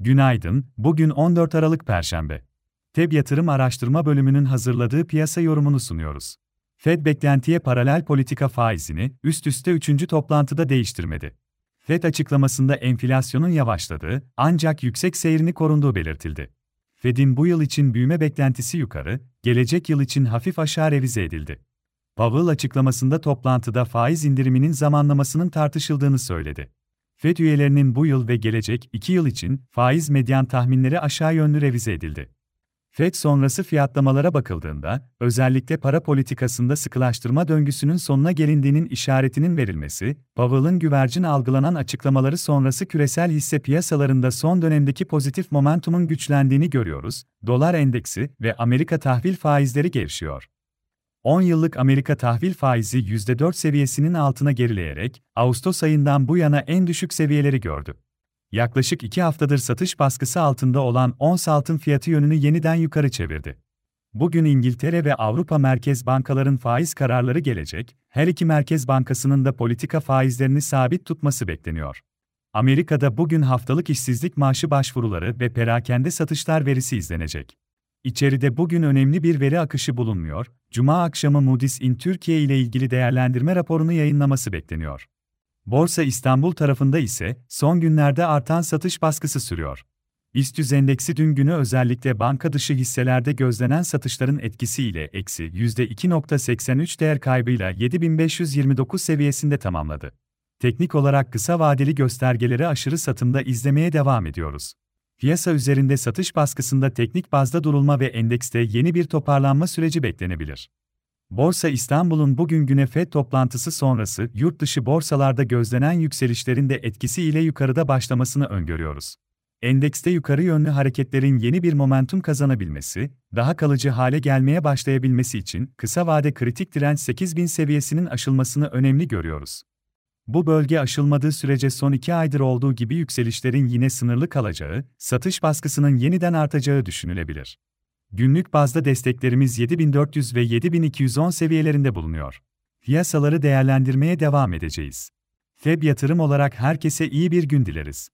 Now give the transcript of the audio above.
Günaydın, bugün 14 Aralık Perşembe. TEB Yatırım Araştırma Bölümünün hazırladığı piyasa yorumunu sunuyoruz. Fed beklentiye paralel politika faizini üst üste üçüncü toplantıda değiştirmedi. Fed açıklamasında enflasyonun yavaşladığı ancak yüksek seyrini korunduğu belirtildi. Fed'in bu yıl için büyüme beklentisi yukarı, gelecek yıl için hafif aşağı revize edildi. Powell açıklamasında toplantıda faiz indiriminin zamanlamasının tartışıldığını söyledi. FED üyelerinin bu yıl ve gelecek 2 yıl için faiz medyan tahminleri aşağı yönlü revize edildi. FED sonrası fiyatlamalara bakıldığında, özellikle para politikasında sıkılaştırma döngüsünün sonuna gelindiğinin işaretinin verilmesi, Powell'ın güvercin algılanan açıklamaları sonrası küresel hisse piyasalarında son dönemdeki pozitif momentumun güçlendiğini görüyoruz, dolar endeksi ve Amerika tahvil faizleri gevşiyor. 10 yıllık Amerika tahvil faizi %4 seviyesinin altına gerileyerek, Ağustos ayından bu yana en düşük seviyeleri gördü. Yaklaşık 2 haftadır satış baskısı altında olan ons altın fiyatı yönünü yeniden yukarı çevirdi. Bugün İngiltere ve Avrupa Merkez Bankaların faiz kararları gelecek, her iki merkez bankasının da politika faizlerini sabit tutması bekleniyor. Amerika'da bugün haftalık işsizlik maaşı başvuruları ve perakende satışlar verisi izlenecek. İçeride bugün önemli bir veri akışı bulunmuyor, Cuma akşamı Moody's in Türkiye ile ilgili değerlendirme raporunu yayınlaması bekleniyor. Borsa İstanbul tarafında ise son günlerde artan satış baskısı sürüyor. İstüz endeksi dün günü özellikle banka dışı hisselerde gözlenen satışların etkisiyle eksi %2.83 değer kaybıyla 7529 seviyesinde tamamladı. Teknik olarak kısa vadeli göstergeleri aşırı satımda izlemeye devam ediyoruz. Piyasa üzerinde satış baskısında teknik bazda durulma ve endekste yeni bir toparlanma süreci beklenebilir. Borsa İstanbul'un bugün güne FED toplantısı sonrası yurt dışı borsalarda gözlenen yükselişlerin de etkisiyle yukarıda başlamasını öngörüyoruz. Endekste yukarı yönlü hareketlerin yeni bir momentum kazanabilmesi, daha kalıcı hale gelmeye başlayabilmesi için kısa vade kritik direnç 8000 seviyesinin aşılmasını önemli görüyoruz. Bu bölge aşılmadığı sürece son iki aydır olduğu gibi yükselişlerin yine sınırlı kalacağı, satış baskısının yeniden artacağı düşünülebilir. Günlük bazda desteklerimiz 7400 ve 7210 seviyelerinde bulunuyor. Piyasaları değerlendirmeye devam edeceğiz. FEB yatırım olarak herkese iyi bir gün dileriz.